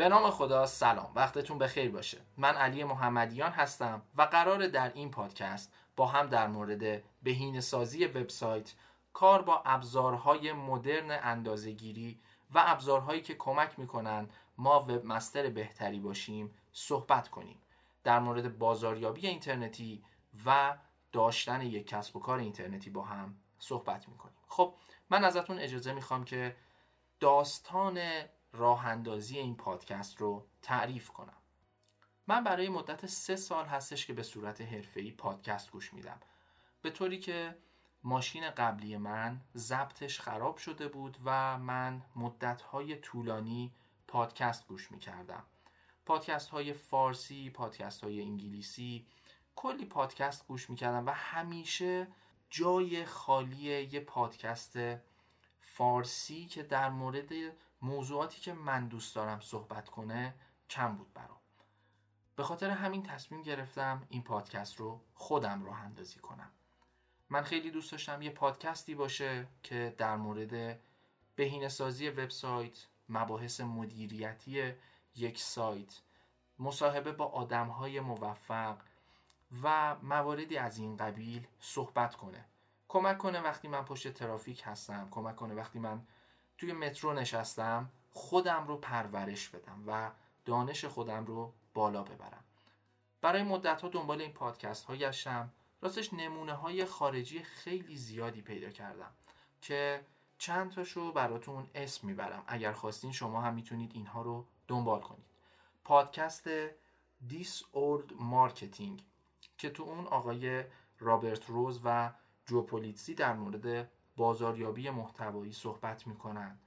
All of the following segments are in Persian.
به نام خدا سلام. وقتتون بخیر باشه. من علی محمدیان هستم و قراره در این پادکست با هم در مورد بهین سازی وبسایت کار با ابزارهای مدرن اندازهگیری و ابزارهایی که کمک می‌کنن ما وب مستر بهتری باشیم صحبت کنیم. در مورد بازاریابی اینترنتی و داشتن یک کسب و کار اینترنتی با هم صحبت می‌کنیم. خب من ازتون اجازه می‌خوام که داستان راه اندازی این پادکست رو تعریف کنم. من برای مدت سه سال هستش که به صورت حرفه‌ای پادکست گوش میدم. به طوری که ماشین قبلی من ضبطش خراب شده بود و من مدتهای طولانی پادکست گوش می‌کردم. پادکست های فارسی، پادکست های انگلیسی کلی پادکست گوش می‌کردم و همیشه جای خالی یه پادکست فارسی که در مورد موضوعاتی که من دوست دارم صحبت کنه کم بود برام. به خاطر همین تصمیم گرفتم این پادکست رو خودم راه اندازی کنم. من خیلی دوست داشتم یه پادکستی باشه که در مورد بهینه سازی وبسایت مباحث مدیریتی یک سایت مصاحبه با آدمهای موفق و مواردی از این قبیل صحبت کنه. کمک کنه وقتی من پشت ترافیک هستم کمک کنه وقتی من توی مترو نشستم خودم رو پرورش بدم و دانش خودم رو بالا ببرم. برای مدت ها دنبال این پادکست ها گشتم. راستش نمونه های خارجی خیلی زیادی پیدا کردم که چند تاشو براتون اسم می‌برم. اگر خواستین شما هم می‌تونید اینها رو دنبال کنید. پادکست This Old Marketing که تو اون آقای رابرت روز و جو پولیتزی در مورد بازاریابی محتوایی صحبت می‌کنن.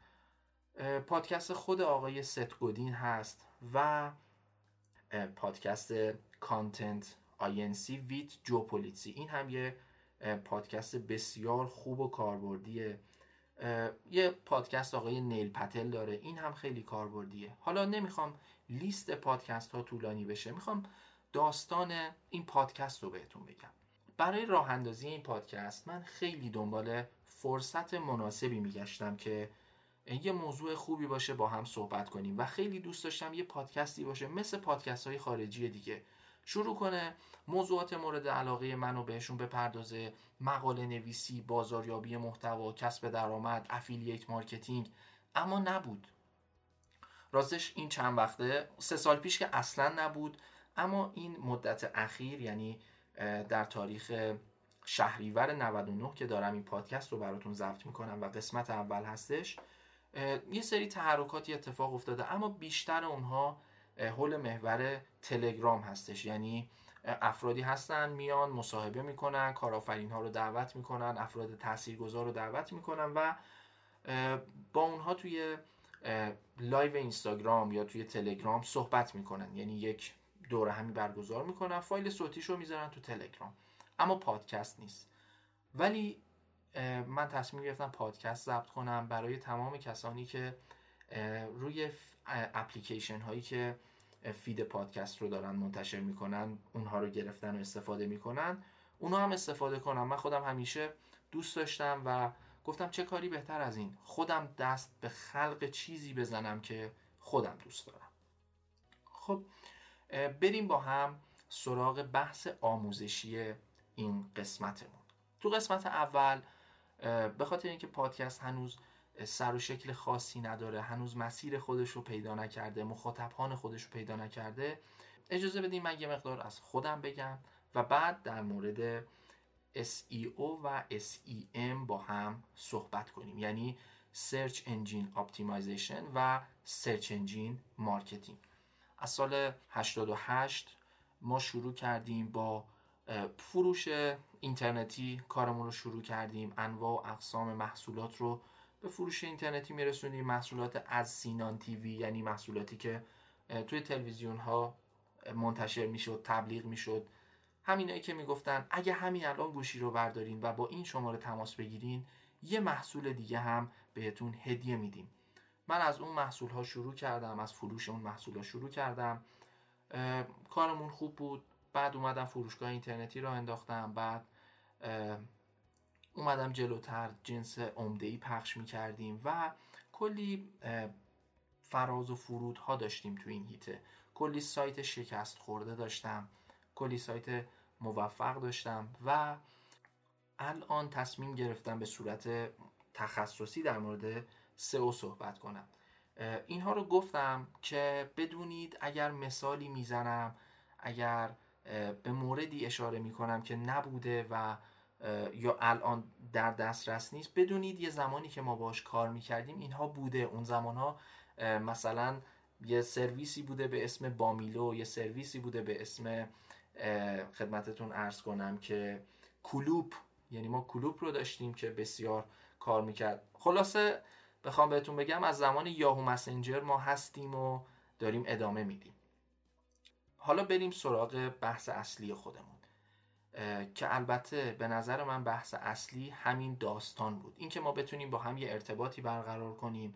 پادکست خود آقای ست گودین هست و پادکست Content Inc with جو پولیتزی. این هم یه پادکست بسیار خوب و کاربردیه. یه پادکست آقای نیل پتل داره. این هم خیلی کاربردیه. حالا نمی‌خوام لیست پادکست ها طولانی بشه. می‌خوام داستان این پادکست رو بهتون بگم. برای راه اندازی این پادکست من خیلی دنبال فرصت مناسبی میگشتم که یه موضوع خوبی باشه با هم صحبت کنیم و خیلی دوست داشتم یه پادکستی باشه مثل پادکست های خارجی دیگه. شروع کنه موضوعات مورد علاقه منو بهشون بپردازه مقاله نویسی بازاریابی محتوا کسب درآمد affiliate marketing. اما نبود. راستش این چند وقته سه سال پیش که اصلا نبود اما این مدت اخیر یعنی در تاریخ شهریور 99 که دارم این پادکست رو براتون ضبط می‌کنم و قسمت اول هستش یه سری تحرکاتی اتفاق افتاده اما بیشتر اونها حول محور تلگرام هستش. یعنی افرادی هستن میان مصاحبه می‌کنن کارآفرین ها رو دعوت می‌کنن افراد تاثیرگذار رو دعوت می‌کنن و با اونها توی live اینستاگرام یا توی تلگرام صحبت می‌کنن. یعنی یک دورهمی برگزار می‌کنن فایل صوتیش رو می‌ذارن تو تلگرام. اما پادکست نیست. ولی من تصمیم گرفتم پادکست ضبط کنم برای تمام کسانی که روی اپلیکیشن هایی که feed پادکست رو دارن منتشر می‌کنن اونها رو گرفتن و استفاده می‌کنن اونها هم استفاده کنم. من خودم همیشه دوست داشتم و گفتم چه کاری بهتر از این؟ خودم دست به خلق چیزی بزنم که خودم دوست دارم. خب بریم با هم سراغ بحث آموزشی این قسمتمون. تو قسمت اول به خاطر اینکه پادکست هنوز سر و شکل خاصی نداره هنوز مسیر خودش رو پیدا نکرده مخاطبان خودش رو پیدا نکرده اجازه بدیم من یه مقدار از خودم بگم و بعد در مورد SEO و SEM با هم صحبت کنیم. یعنی Search Engine Optimization و Search Engine Marketing. از سال 88 ما شروع کردیم با فروش اینترنتی کارمون رو شروع کردیم. انواع و اقسام محصولات رو به فروش اینترنتی میرسونیم. محصولات از سینان تیوی یعنی محصولاتی که توی تلویزیون ها منتشر می‌شد تبلیغ می‌شد. همینایی که می‌گفتن اگه همین الان گوشی رو بردارین و با این شماره تماس بگیرین یه محصول دیگه هم بهتون هدیه میدیم. من از اون محصول ها شروع کردم از فروش اون محصول ها شروع کردم. کارمون خوب بود. بعد اومدم فروشگاه اینترنتی را انداختم بعد اومدم جلوتر جنس عمده ای پخش می کردیم و کلی فراز و فرودها داشتیم تو این هیته. کلی سایت شکست خورده داشتم کلی سایت موفق داشتم و الان تصمیم گرفتم به صورت تخصصی در مورد سئو صحبت کنم. اینها رو گفتم که بدونید اگر مثالی می‌زنم اگر به موردی اشاره می‌کنم که نبوده و یا الان در دسترس نیست. بدونید یه زمانی که ما باش کار می‌کردیم اینها بوده. اون زمانها مثلا یه سرویسی بوده به اسم بامیلو یه سرویسی بوده به اسم خدمتتون ارز کنم که کلوپ. یعنی ما کلوپ رو داشتیم که بسیار کار می‌کرد. خلاصه بخوام بهتون بگم از زمان یاهو مسنجر ما هستیم و داریم ادامه میدیم. حالا بریم سراغ بحث اصلی خودمون. که البته به نظر من بحث اصلی همین داستان بود. اینکه ما بتونیم با هم یه ارتباطی برقرار کنیم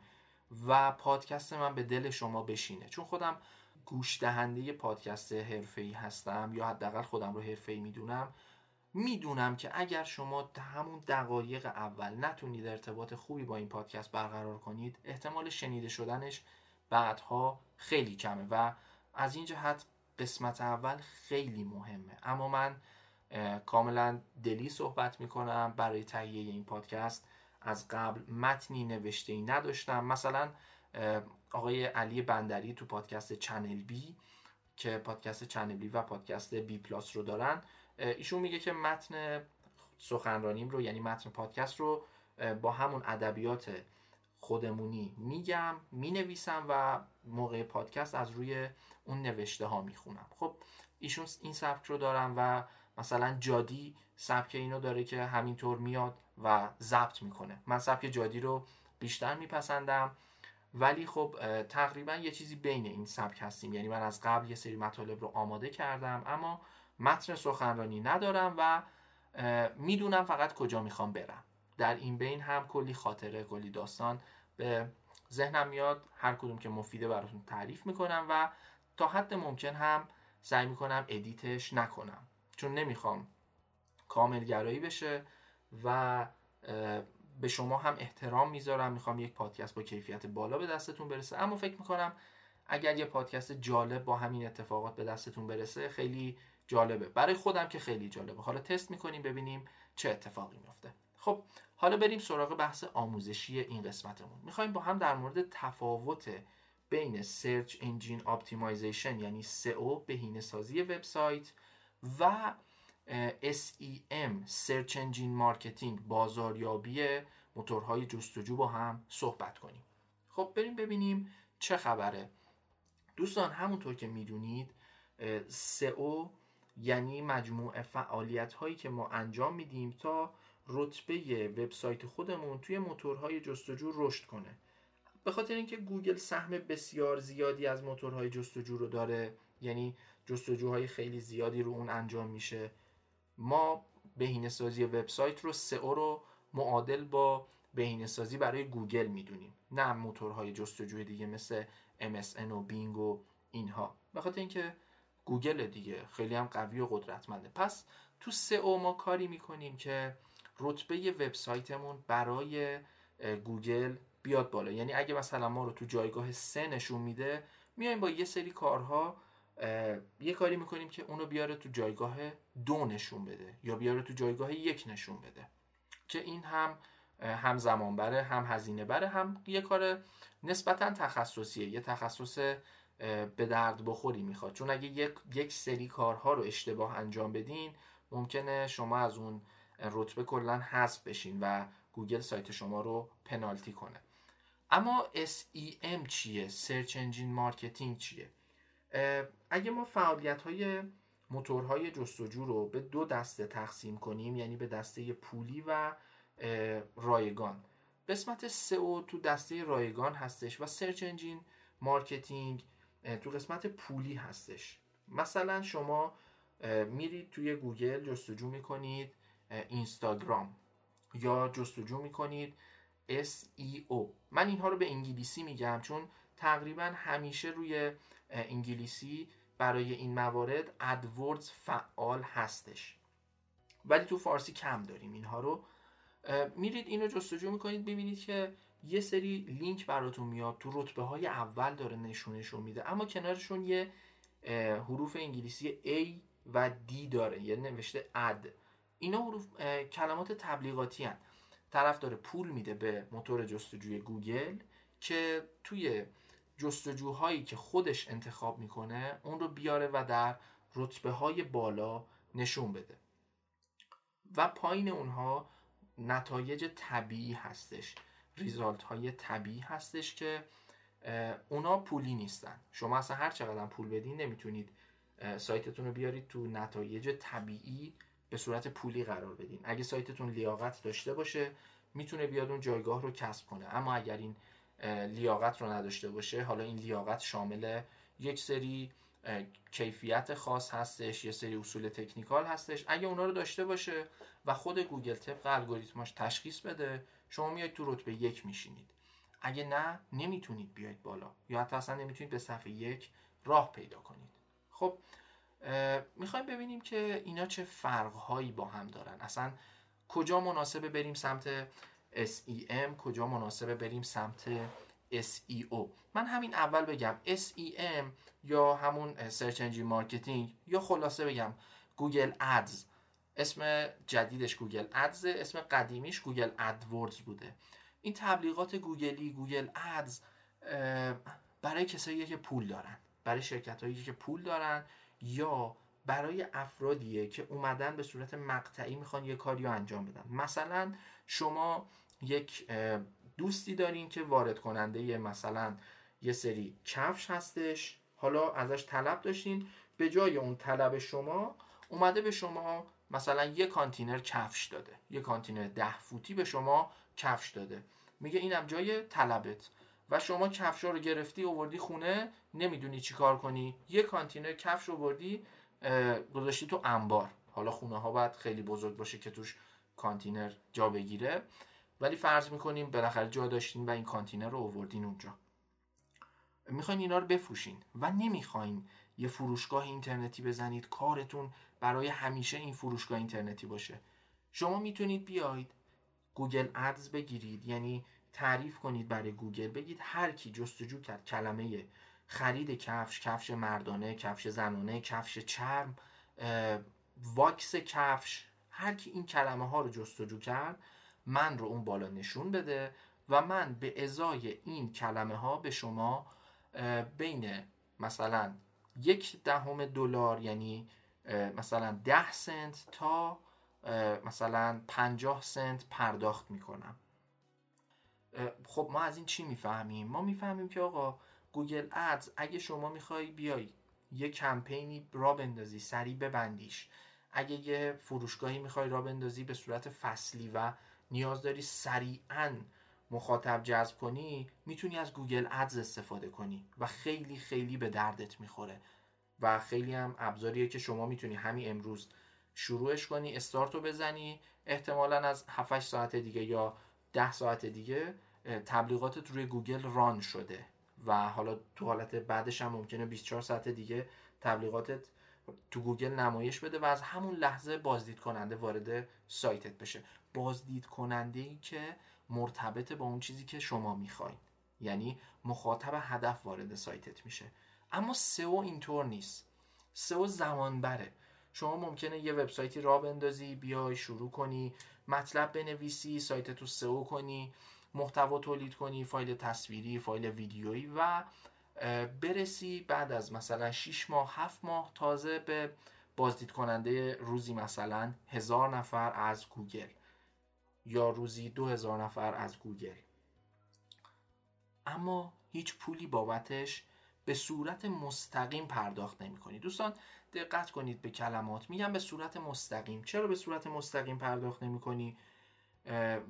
و پادکست من به دل شما بشینه. چون خودم گوش دهنده پادکست حرفه‌ای هستم یا حداقل خودم رو حرفه‌ای می‌دونم می‌دونم که اگر شما همون دقایق اول نتونید ارتباط خوبی با این پادکست برقرار کنید احتمال شنیده شدنش بعدها خیلی کمه و از این جهت قسمت اول خیلی مهمه. اما من کاملا دلی صحبت می‌کنم. برای تهیه این پادکست از قبل متنی نوشته ای نداشتم. مثلا آقای علی بندری تو پادکست چنل بی که پادکست چنل بی و پادکست بی پلاس رو دارن ایشون میگه که متن سخنرانیم رو یعنی متن پادکست رو با همون ادبیات خودمونی میگم می‌نویسم و موقع پادکست از روی اون نوشته ها می‌خونم. خب ایشون این سبک رو دارم و مثلا جادی سبک اینو داره که همینطور میاد و ضبط می‌کنه. من سبک جادی رو بیشتر میپسندم. ولی خب تقریبا یه چیزی بین این سبک هستیم. یعنی من از قبل یه سری مطالب رو آماده کردم اما متن سخنرانی ندارم و می‌دونم فقط کجا می‌خوام برم. در این بین هم کلی خاطره کلی داستان به ذهنم میاد. هر کدوم که مفیده براتون تعریف می‌کنم و تا حد ممکن هم سعی می‌کنم ادیتش نکنم. چون نمی‌خوام کاملگرایی بشه و به شما هم احترام می‌ذارم. می‌خوام یک پادکست با کیفیت بالا به دستتون برسه. اما فکر می‌کنم اگر یه پادکست جالب با همین اتفاقات به دستتون برسه خیلی جالبه. برای خودم که خیلی جالبه. حالا تست می‌کنیم ببینیم چه اتفاقی میفته خب حالا بریم سراغ بحث آموزشی این قسمتمون. می‌خوایم با هم در مورد تفاوت بین search engine optimization یعنی SEO بهینه سازی وبسایت و SEM search engine marketing بازاریابی موتورهای جستجو با هم صحبت کنیم. خب بریم ببینیم چه خبره. دوستان همونطور که می‌دونید SEO یعنی مجموع فعالیت هایی که ما انجام میدیم تا رتبه وبسایت خودمون توی موتورهای جستجو رشد کنه. به خاطر اینکه گوگل سهم بسیار زیادی از موتورهای جستجو رو داره یعنی جستجوهای خیلی زیادی رو اون انجام میشه ما بهینه سازی وبسایت رو سئو رو معادل با بهینه سازی برای گوگل می‌دونیم نه موتورهای جستجوی دیگه مثل MSN و بینگ و اینها. به خاطر اینکه گوگل دیگه خیلی هم قوی و قدرتمنده. پس تو سئو ما کاری می‌کنیم که رتبه وبسایتمون برای گوگل بیاد بالا. یعنی اگه مثلا ما رو تو جایگاه سه نشون میده میایم با یه سری کارها یه کاری می‌کنیم که اونو بیاره تو جایگاه دو نشون بده یا بیاره تو جایگاه یک نشون بده. که این هم هم زمان بره هم هزینه بره هم یه کار نسبتا تخصصیه. یه تخصص به درد بخوری می‌خواد. چون اگه یک, یک سری کارها رو اشتباه انجام بدین ممکنه شما از اون رتبه کلا حذف بشین و گوگل سایت شما رو پنالتی کنه اما SEM چیه؟ search engine marketing چیه؟ اگه ما فعالیت های موتورهای جستجو رو به دو دسته تقسیم کنیم یعنی به دسته پولی و رایگان قسمت سئو تو دسته رایگان هستش و search engine marketing تو قسمت پولی هستش مثلا شما میرید توی گوگل جستجو می‌کنید اینستاگرام یا جستجو می‌کنید. SEO من اینها رو به انگلیسی میگم چون تقریبا همیشه روی انگلیسی برای این موارد AdWords فعال هستش. ولی تو فارسی کم داریم اینها رو. میرید اینو جستجو می‌کنید ببینید که یه سری لینک براتون میاد. تو رتبه های اول داره نشونشون میده. اما کنارشون یه حروف انگلیسی A و D داره یه نوشته اد اینا حروف کلمات تبلیغاتی هن. طرف داره پول میده به موتور جستجوی گوگل که توی جستجوهایی که خودش انتخاب می‌کنه اون رو بیاره و در رتبه های بالا نشون بده. و پایین اونها نتایج طبیعی هستش. ریزالت های طبیعی هستش که اونا پولی نیستن. شما اصلا هر چقدر پول بدین نمی‌تونید سایتتون رو بیارید تو نتایج طبیعی به صورت پولی قرار بدین. اگه سایتتون لیاقت داشته باشه می‌تونه بیاد اون جایگاه رو کسب کنه. اما اگر این لیاقت رو نداشته باشه حالا این لیاقت شامل یک سری کیفیت خاص هستش یه سری اصول تکنیکال هستش. اگه اونا رو داشته باشه و خود گوگل طبق الگوریتماش تشخیص بده شما میاید تو رتبه یک میشینید. اگه نه نمی‌تونید بیاید بالا. یا حتی اصلا نمی‌تونید به صفحه یک راه پیدا کنید. خب می‌خوایم ببینیم که اینا چه فرقهایی با هم دارن. اصلا کجا مناسبه بریم سمت SEM کجا مناسبه بریم سمت SEO من همین اول بگم SEM یا همون Search Engine Marketing یا خلاصه بگم Google Ads اسم جدیدش Google Ads اسم قدیمیش Google AdWords بوده. این تبلیغات گوگلی Google Ads برای کسایی که پول دارن برای شرکت هایی که پول دارن یا برای افرادیه که اومدن به صورت مقطعی می‌خوان یه کاری رو انجام بدن. مثلا شما یک دوستی دارین که وارد کننده مثلا یه سری کفش هستش حالا ازش طلب داشتین به جای اون طلب شما اومده به شما مثلا یه کانتینر کفش داده یه کانتینر ده فوتی به شما کفش داده. میگه اینم جای طلبت. و شما کفش رو گرفتی بردی خونه نمی‌دونی چی کار کنی. یه کانتینر کفش رو بردی گذاشتی تو انبار. حالا خونه ها باید خیلی بزرگ باشه که توش کانتینر جا بگیره. ولی فرض می‌کنیم بالاخره جا داشتین و این کانتینر رو آوردین اونجا. می‌خواین اینا رو بفروشین و نمی‌خواین یه فروشگاه اینترنتی بزنید. کارتون برای همیشه این فروشگاه اینترنتی باشه. شما می‌تونید بیاید Google Ads بگیرید. یعنی تعریف کنید برای گوگل بگید هر کی جستجو کرد کلمه خرید کفش کفش مردانه کفش زنانه کفش چرم واکس کفش هر کی این کلمه ها رو جستجو کرد من رو اون بالا نشون بده و من به ازای این کلمه ها به شما بین مثلا یک دهم دلار یعنی مثلا ده سنت تا مثلا پنجاه سنت پرداخت می‌کنم. خب ما از این چی می‌فهمیم؟ ما می‌فهمیم که آقا Google Ads اگه شما می‌خوای بیای یه کمپینی راه بندازی سریع ببندیش اگه یه فروشگاهی می‌خوای راه بندازی به صورت فصلی و نیاز داری سریعا مخاطب جذب کنی می‌تونی از Google Ads استفاده کنی و خیلی خیلی به دردت می‌خوره و خیلی هم ابزاریه که شما می‌تونی همین امروز شروعش کنی استارت رو بزنی احتمالا از 7 ساعت دیگه یا 10 ساعت دیگه تبلیغاتت روی گوگل run شده و حالا تو حالت بعدش هم ممکنه 24 ساعت دیگه تبلیغاتت تو گوگل نمایش بده و از همون لحظه بازدید کننده وارد سایتت بشه. بازدید کننده ای که مرتبط با اون چیزی که شما می‌خواین. یعنی مخاطب هدف وارد سایتت میشه. اما سئو اینطور نیست. سئو زمان بره شما ممکنه یه وبسایتی راه بندازی بیای شروع کنی مطلب بنویسی سایت تو سئو کنی. محتوا تولید کنی فایل تصویری فایل ویدیویی و برسی بعد از مثلا 6 ماه 7 ماه تازه به بازدید کننده روزی مثلا هزار نفر از گوگل یا روزی دو هزار نفر از گوگل. اما هیچ پولی بابتش به صورت مستقیم پرداخت نمی کنید دوستان دقت کنید به کلمات. میگم به صورت مستقیم. چرا به صورت مستقیم پرداخت نمی کنی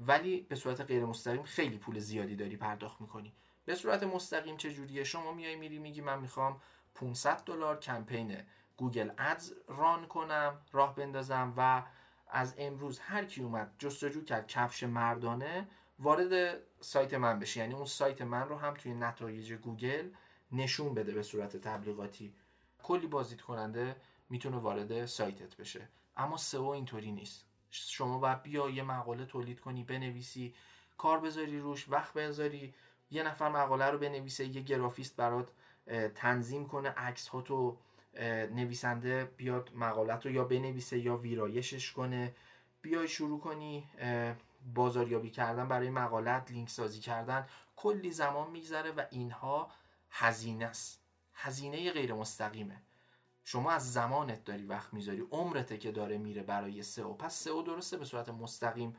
ولی به صورت غیر مستقیم خیلی پول زیادی داری پرداخت می‌کنی. به صورت مستقیم چه جوریه؟ شما میای میری میگی من می‌خوام 500 دلار کمپین Google Ads run کنم راه بندازم و از امروز هر کی اومد جستجو کرد کفش مردانه وارد سایت من بشه یعنی اون سایت من رو هم توی نتایج گوگل نشون بده به صورت تبلیغاتی. کلی بازدید کننده می‌تونه وارد سایتت بشه. اما سئو اینطوری نیست. شما باید بیا یه مقاله تولید کنی بنویسی کار بذاری روش وقت بذاری یه نفر مقاله رو بنویسه یه گرافیست برات تنظیم کنه عکس ها تو نویسنده بیاد مقالت رو یا بنویسه یا ویرایشش کنه. بیای شروع کنی بازاریابی کردن برای مقالت لینک سازی کردن کلی زمان میگذره و اینها هزینه است. هزینه غیر مستقیمه. شما از زمانت داری وقت می‌ذاری عمرته که داره میره برای سئو. پس سئو درسته به صورت مستقیم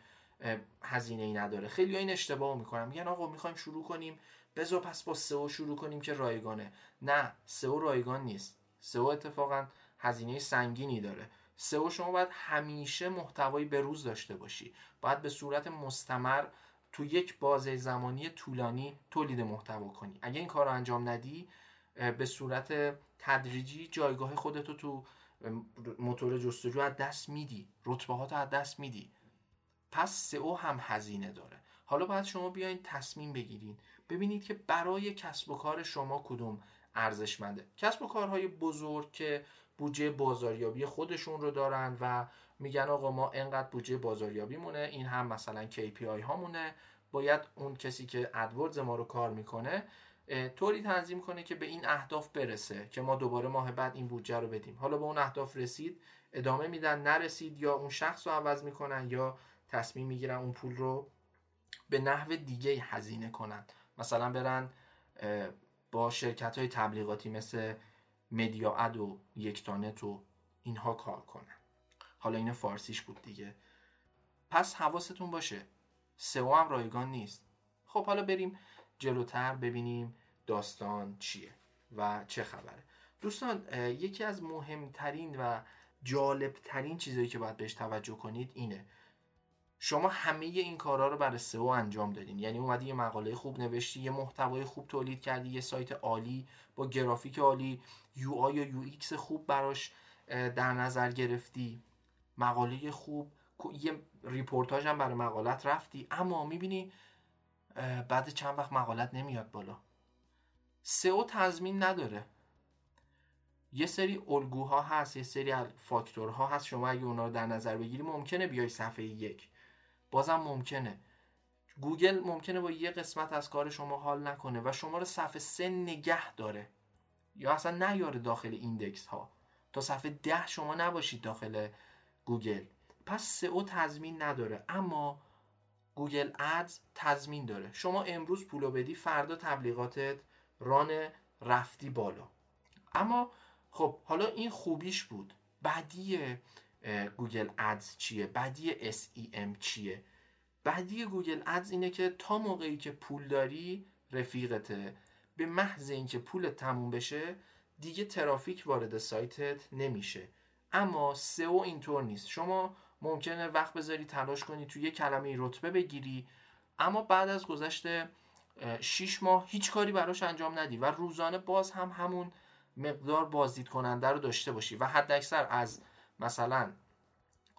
هزینه ای نداره. خیلی این اشتباه می‌کنم میگن آقا می‌خوایم شروع کنیم. بذار پس با سئو شروع کنیم که رایگانه. نه سئو رایگان نیست. سئو اتفاقا هزینه سنگینی داره. سئو شما باید همیشه محتوایی به روز داشته باشی. باید به صورت مستمر تو یک بازه زمانی طولانی تولید محتوا کنی. اگه این کار رو انجام ندی به صورت تدریجی جایگاه خودتو تو موتور جستجو از دست میدی. رتبه ها از دست میدی. پس سئو هم هزینه داره. حالا باید شما بیاین تصمیم بگیرین. ببینید که برای کسب و کار شما کدوم ارزشمنده. کسب و کارهای بزرگ که بودجه بازاریابی خودشون رو دارن و میگن آقا ما انقدر بودجه بازاریابی مونه این هم مثلا KPI هامونه. باید اون کسی که ادوردز ما رو کار می‌کنه طوری تنظیم کنه که به این اهداف برسه که ما دوباره ماه بعد این بودجه رو بدیم. حالا به اون اهداف رسید ادامه میدن نرسید یا اون شخص رو عوض می‌کنن یا تصمیم می‌گیرن اون پول رو به نحو دیگه هزینه کنن. مثلا برن با شرکت های تبلیغاتی مثل مدیا اد و یکتانت و اینها کار کنن. حالا این فارسیش بود دیگه. پس حواستون باشه سئو هم رایگان نیست. خب حالا بریم جلوتر ببینیم داستان چیه و چه خبره. دوستان یکی از مهمترین و جالبترین چیزهایی که باید بهش توجه کنید اینه. شما همه این کارها رو برای سئو انجام دادین. یعنی اومدی یه مقاله خوب نوشتی یه محتوای خوب تولید کردی یه سایت عالی با گرافیک عالی UI یا UX خوب براش در نظر گرفتی مقاله خوب یه رپورتاژ هم برای مقالت رفتی. اما می‌بینی بعد چند وقت مقالت نمیاد بالا. سئو تضمین نداره. یه سری الگوها هست یه سری فاکتورها هست. شما اگه اونا رو در نظر بگیری ممکنه بیای صفحه یک. بازم ممکنه. گوگل ممکنه با یه قسمت از کار شما حال نکنه و شما رو صفحه سه نگه داره. یا اصلا نیاره داخل index ها تا صفحه ده شما نباشید داخل گوگل. پس سئو تضمین نداره. اما Google Ads تضمین داره. شما امروز پولو بدی فردا تبلیغاتت run رفتی بالا. اما خب حالا این خوبیش بود. بعدی Google Ads چیه؟ بعدی SEM چیه؟ بعدی Google Ads اینه که تا موقعی که پول داری رفیقته. به محض اینکه پول تموم بشه دیگه ترافیک وارد سایتت نمیشه. اما سئو اینطور نیست. شما ممکنه وقت بذاری تلاش کنی توی یه کلمه رتبه بگیری. اما بعد از گذشت 6 ماه هیچ کاری براش انجام ندی و روزانه باز هم همون مقدار بازدید کننده رو داشته باشی و حد اکثر از مثلا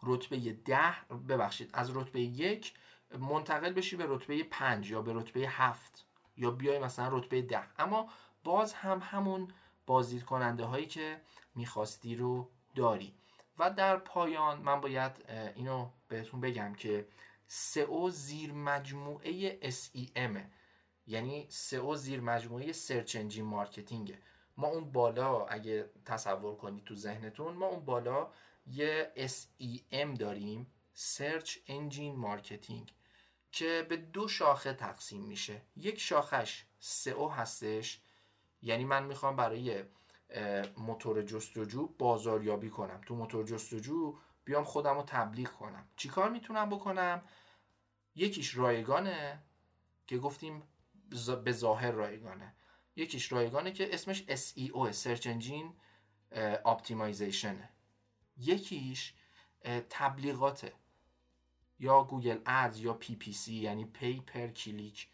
رتبه ده ببخشید از رتبه یک منتقل بشی به رتبه پنج یا به رتبه هفت یا بیای مثلا رتبه ده. اما باز هم همون بازدید کننده هایی که می‌خواستی رو داری. و در پایان من باید اینو بهتون بگم که سئو زیر مجموعه SEM یعنی سئو زیر مجموعه سرچ انجین مارکتینگه ما اون بالا اگه تصور کنید تو ذهنتون ما اون بالا یه SEM داریم Search Engine Marketing که به دو شاخه تقسیم میشه. یک شاخش سئو هستش یعنی من می‌خوام برای موتور جستجو بازاریابی کنم. تو موتور جستجو بیام خودم رو تبلیغ کنم. چیکار می‌تونم بکنم؟ یکیش رایگانه که گفتیم به ظاهر رایگانه. یکیش رایگانه که اسمش SEO Search Engine Optimization یکیش تبلیغاته. یا Google Ads یا PPC یعنی pay per click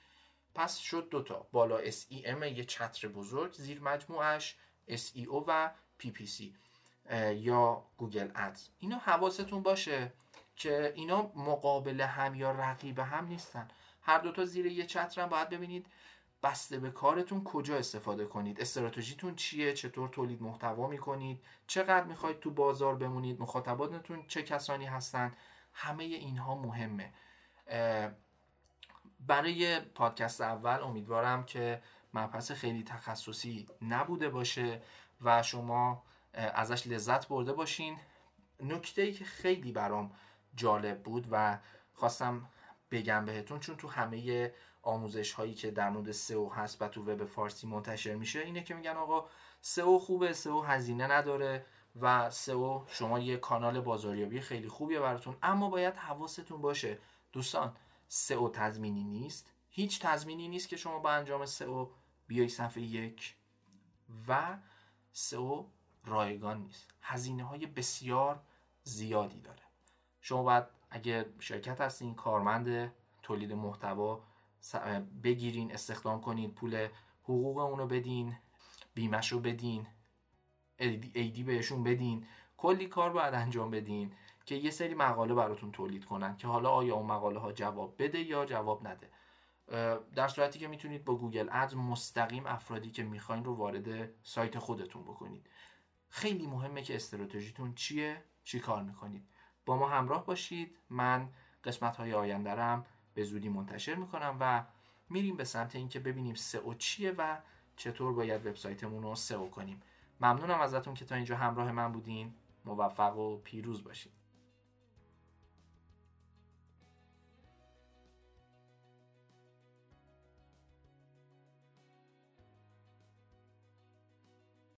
پس شد دوتا. بالا SEM یه چتر بزرگ زیر مجموعش SEO و PPC یا Google Ads. اینا حواستون باشه که اینا مقابل هم یا رقیب هم نیستن. هر دوتا زیر یه چترم باید ببینید بسته به کارتون کجا استفاده کنید. استراتژیتون چیه؟ چطور تولید محتوا می‌کنید؟ چقدر می‌خواید تو بازار بمونید؟ مخاطباتتون چه کسانی هستن؟ همه اینها مهمه. برای پادکست اول امیدوارم که مبحث خیلی تخصصی نبوده باشه و شما ازش لذت برده باشین. نکته ای که خیلی برام جالب بود و خواستم بگم بهتون چون تو همه آموزش هایی که در مورد سئو هست و تو وب فارسی منتشر میشه اینه که میگن آقا سئو خوبه سئو هزینه نداره و سئو شما یه کانال بازاریابی خیلی خوبیه براتون. اما باید حواستون باشه دوستان سئو تضمینی نیست. هیچ تضمینی نیست که شما با انجام سئو بیای صفحه یک و سئو رایگان نیست. هزینه های بسیار زیادی داره. شما باید اگه شرکت هستین کارمند تولید محتوا بگیرین استخدام کنین پول حقوق اونو بدین بیمش رو بدین ایدی بهشون بدین. کلی کار باید انجام بدین که یه سری مقاله براتون تولید کنن که حالا آیا اون مقاله ها جواب بده یا جواب نده. در صورتی که می‌تونید با گوگل ادز مستقیم افرادی که می‌خواین رو وارد سایت خودتون بکنید. خیلی مهمه که استراتژیتون چیه؟ چی کار می‌کنید؟ با ما همراه باشید. من قسمت های آیندرم به زودی منتشر می‌کنم و میریم به سمت اینکه ببینیم سئو چیه و چطور باید وبسایتمون رو سئو کنیم. ممنونم ازتون که تا اینجا همراه من بودین. موفق و پیروز باشید